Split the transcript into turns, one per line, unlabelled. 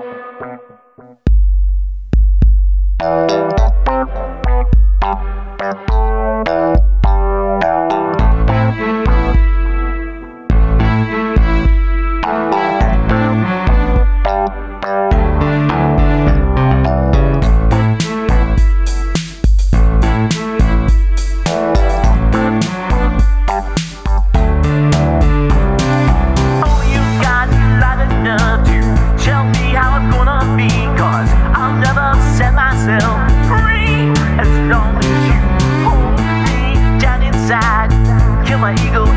Bye. kill my ego.